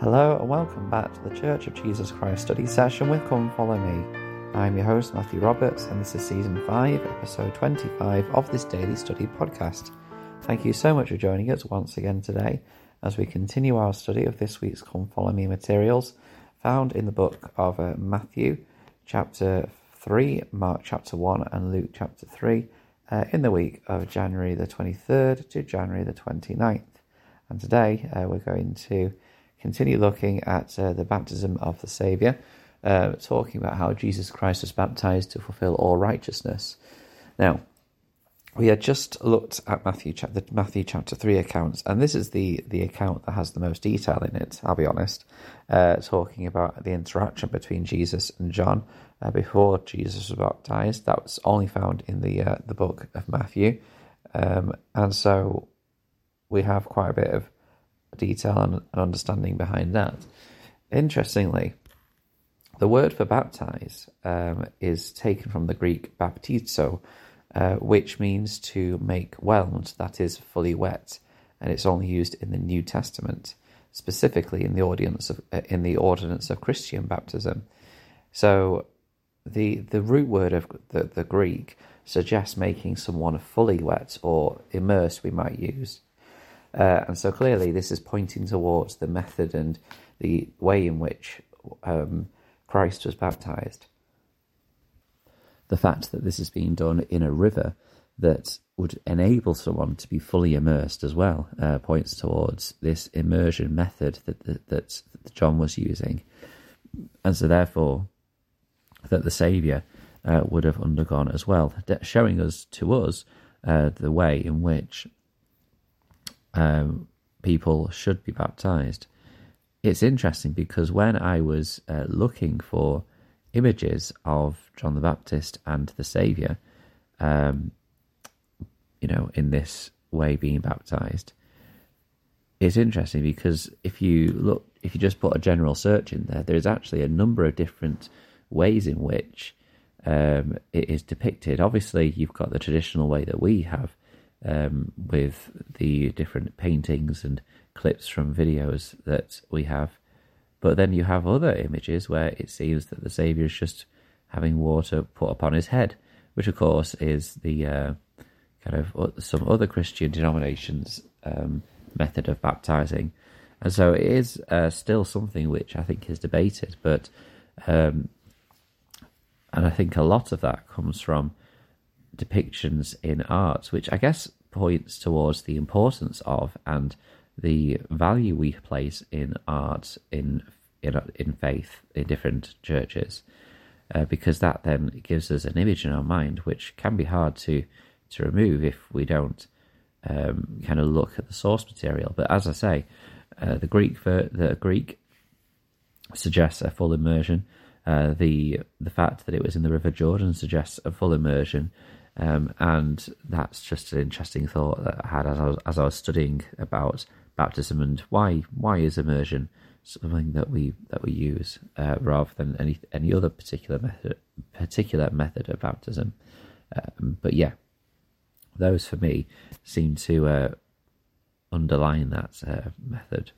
Hello and welcome back to the Church of Jesus Christ study session with Come Follow Me. I'm your host Matthew Roberts and this is season 5, episode 25 of this daily study podcast. Thank you so much for joining us once again today as we continue our study of this week's Come Follow Me materials found in the book of uh, Matthew chapter 3, Mark chapter 1 and Luke chapter 3 uh, in the week of January the 23rd to January the 29th. And today uh, we're going to continue looking at uh, the baptism of the Saviour, uh, talking about how Jesus Christ was baptized to fulfill all righteousness. Now, we had just looked at Matthew, the Matthew chapter 3 accounts, and this is the, the account that has the most detail in it, I'll be honest, uh, talking about the interaction between Jesus and John uh, before Jesus was baptized. That was only found in the, uh, the book of Matthew. Um, and so we have quite a bit of detail and understanding behind that. Interestingly, the word for baptize um, is taken from the Greek baptizo, uh, which means to make whelmed, that is, fully wet, and it's only used in the New Testament, specifically in the audience of uh, in the ordinance of Christian baptism. So, the the root word of the, the Greek suggests making someone fully wet or immersed. We might use. Uh, and so clearly, this is pointing towards the method and the way in which um, Christ was baptized. The fact that this is being done in a river that would enable someone to be fully immersed as well uh, points towards this immersion method that, that, that John was using. And so, therefore, that the Saviour uh, would have undergone as well, showing us to us uh, the way in which um, people should be baptized. It's interesting because when I was uh, looking for images of John the Baptist and the Savior, um, you know, in this way being baptized, it's interesting because if you look, if you just put a general search in there, there's actually a number of different ways in which um, it is depicted. Obviously, you've got the traditional way that we have, um, with the different paintings and clips from videos that we have. But then you have other images where it seems that the Saviour is just having water put upon his head, which of course is the uh, kind of some other Christian denominations' um, method of baptizing. And so it is uh, still something which I think is debated, but um, and I think a lot of that comes from depictions in art, which I guess points towards the importance of and the value we place in art in in, in faith in different churches, uh, because that then gives us an image in our mind which can be hard to to remove if we don't um, kind of look at the source material. But as I say, uh, the Greek the Greek suggests a full immersion. Uh, the the fact that it was in the River Jordan suggests a full immersion, um, and that's just an interesting thought that I had as I was, as I was studying about baptism and why why is immersion something that we that we use uh, rather than any any other particular method particular method of baptism. Um, but yeah, those for me seem to uh, underline that uh, method.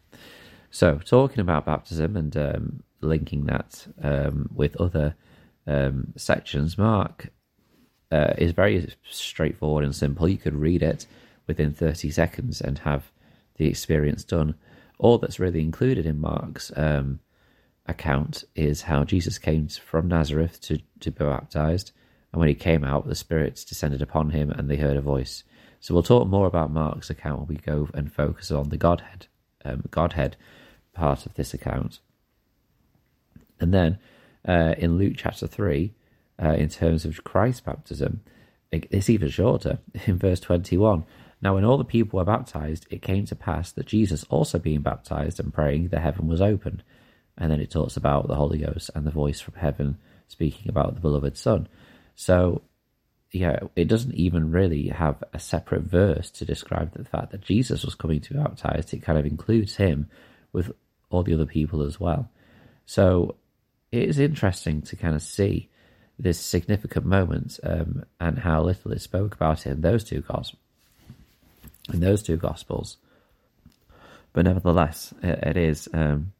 So talking about baptism and um, linking that um, with other um, sections, Mark uh, is very straightforward and simple. You could read it within 30 seconds and have the experience done. All that's really included in Mark's um, account is how Jesus came from Nazareth to, to be baptized, and when he came out, the spirits descended upon him and they heard a voice. So we'll talk more about Mark's account when we go and focus on the Godhead, um, Godhead part of this account. And then uh, in Luke chapter 3, uh, in terms of Christ's baptism, it's even shorter in verse 21. Now, when all the people were baptized, it came to pass that Jesus also being baptized and praying, the heaven was opened. And then it talks about the Holy Ghost and the voice from heaven speaking about the beloved Son. So, yeah, it doesn't even really have a separate verse to describe the fact that Jesus was coming to be baptized. It kind of includes him with all the other people as well. So, it is interesting to kind of see this significant moment um, and how little it spoke about it in those two gospels. In those two gospels, but nevertheless, it, it is um,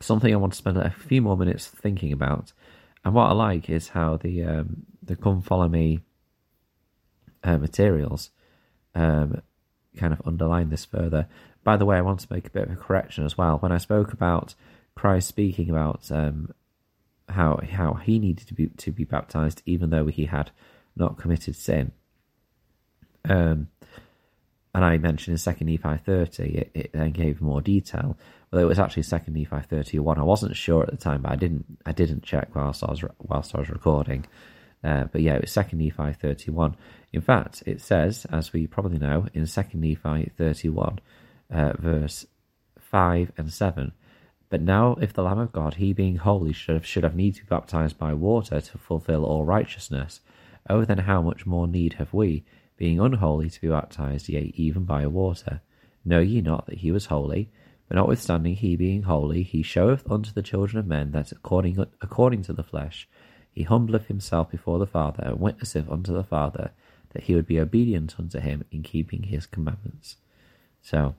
something I want to spend a few more minutes thinking about. And what I like is how the um, the Come Follow Me uh, materials um, kind of underline this further. By the way, I want to make a bit of a correction as well. When I spoke about Christ speaking about um, how how he needed to be to be baptized, even though he had not committed sin, um, and I mentioned in Second Nephi thirty, it, it, then gave more detail. Well, it was actually Second Nephi thirty one. I wasn't sure at the time, but I didn't I didn't check whilst I was whilst I was recording. Uh, but yeah, it was Second Nephi thirty one. In fact, it says, as we probably know, in Second Nephi thirty one, uh, verse five and seven. But now, if the Lamb of God, he being holy, should have, should have need to be baptized by water to fulfill all righteousness, oh, then how much more need have we, being unholy, to be baptized, yea, even by water. Know ye not that he was holy? But notwithstanding he being holy, he showeth unto the children of men that according, according to the flesh, he humbleth himself before the Father, and witnesseth unto the Father that he would be obedient unto him in keeping his commandments. So,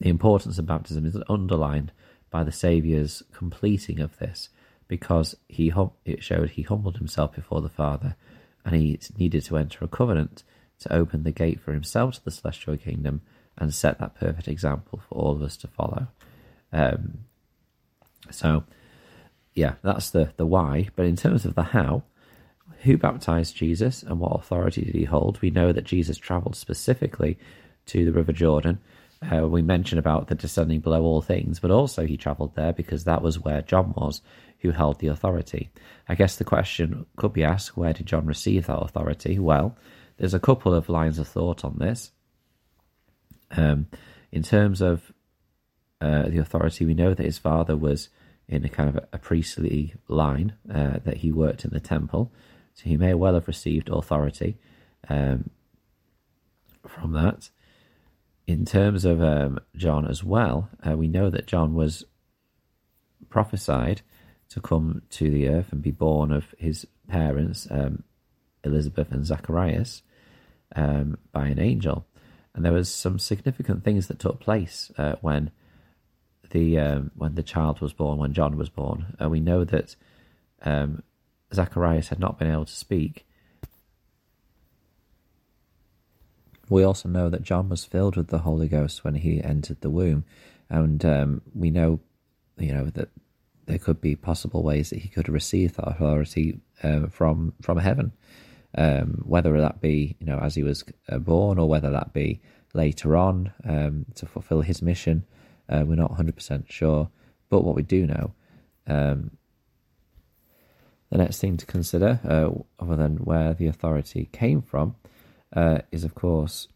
the importance of baptism is underlined by the Saviour's completing of this, because he it showed he humbled himself before the Father and he needed to enter a covenant to open the gate for himself to the celestial kingdom and set that perfect example for all of us to follow. Um, so, yeah, that's the the why. But in terms of the how, who baptized Jesus and what authority did he hold? We know that Jesus travelled specifically to the River Jordan. Uh, we mentioned about the descending below all things, but also he travelled there because that was where John was, who held the authority. I guess the question could be asked where did John receive that authority? Well, there's a couple of lines of thought on this. Um, in terms of uh, the authority, we know that his father was in a kind of a, priestly line, uh, that he worked in the temple, so he may well have received authority um, from that. In terms of um, John as well, uh, we know that John was prophesied to come to the earth and be born of his parents, um, Elizabeth and Zacharias, um, by an angel. And there was some significant things that took place uh, when the um, when the child was born, when John was born. Uh, we know that um, Zacharias had not been able to speak. We also know that John was filled with the Holy Ghost when he entered the womb, and um, we know, you know, that there could be possible ways that he could receive that authority uh, from from heaven um, whether that be you know as he was uh, born or whether that be later on um, to fulfill his mission. Uh, we're not 100% sure, but what we do know, um, the next thing to consider, uh, other than where the authority came from, uh, is of course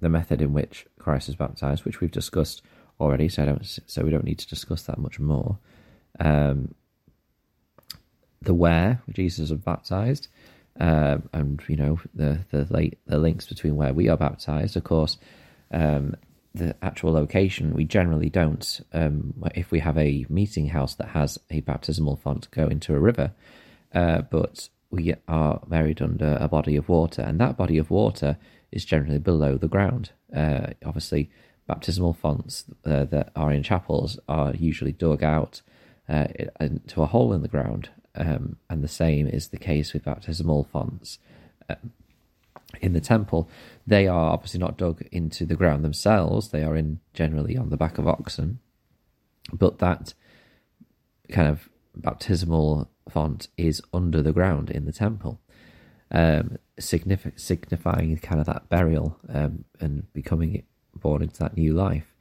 the method in which Christ is baptized, which we've discussed already. So I don't, so we don't need to discuss that much more. Um, the where Jesus was baptized, uh, and you know the the the links between where we are baptized. Of course, um, the actual location we generally don't. Um, if we have a meeting house that has a baptismal font go into a river, uh, but we are buried under a body of water, and that body of water is generally below the ground. Uh, obviously, baptismal fonts uh, that are in chapels are usually dug out uh, into a hole in the ground um, and the same is the case with baptismal fonts. Uh, in the temple, they are obviously not dug into the ground themselves, they are in generally on the back of oxen, but that kind of baptismal font is under the ground in the temple, um, signif- signifying kind of that burial um, and becoming born into that new life.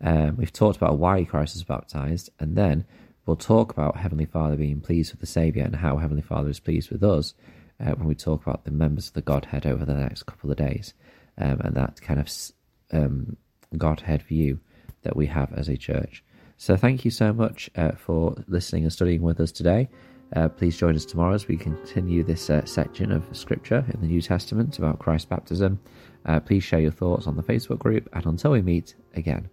Um, we've talked about why Christ was baptized, and then We'll talk about Heavenly Father being pleased with the Saviour and how Heavenly Father is pleased with us uh, when we talk about the members of the Godhead over the next couple of days um, and that kind of um, Godhead view that we have as a church. So, thank you so much uh, for listening and studying with us today. Uh, please join us tomorrow as we continue this uh, section of Scripture in the New Testament about Christ's baptism. Uh, please share your thoughts on the Facebook group, and until we meet again.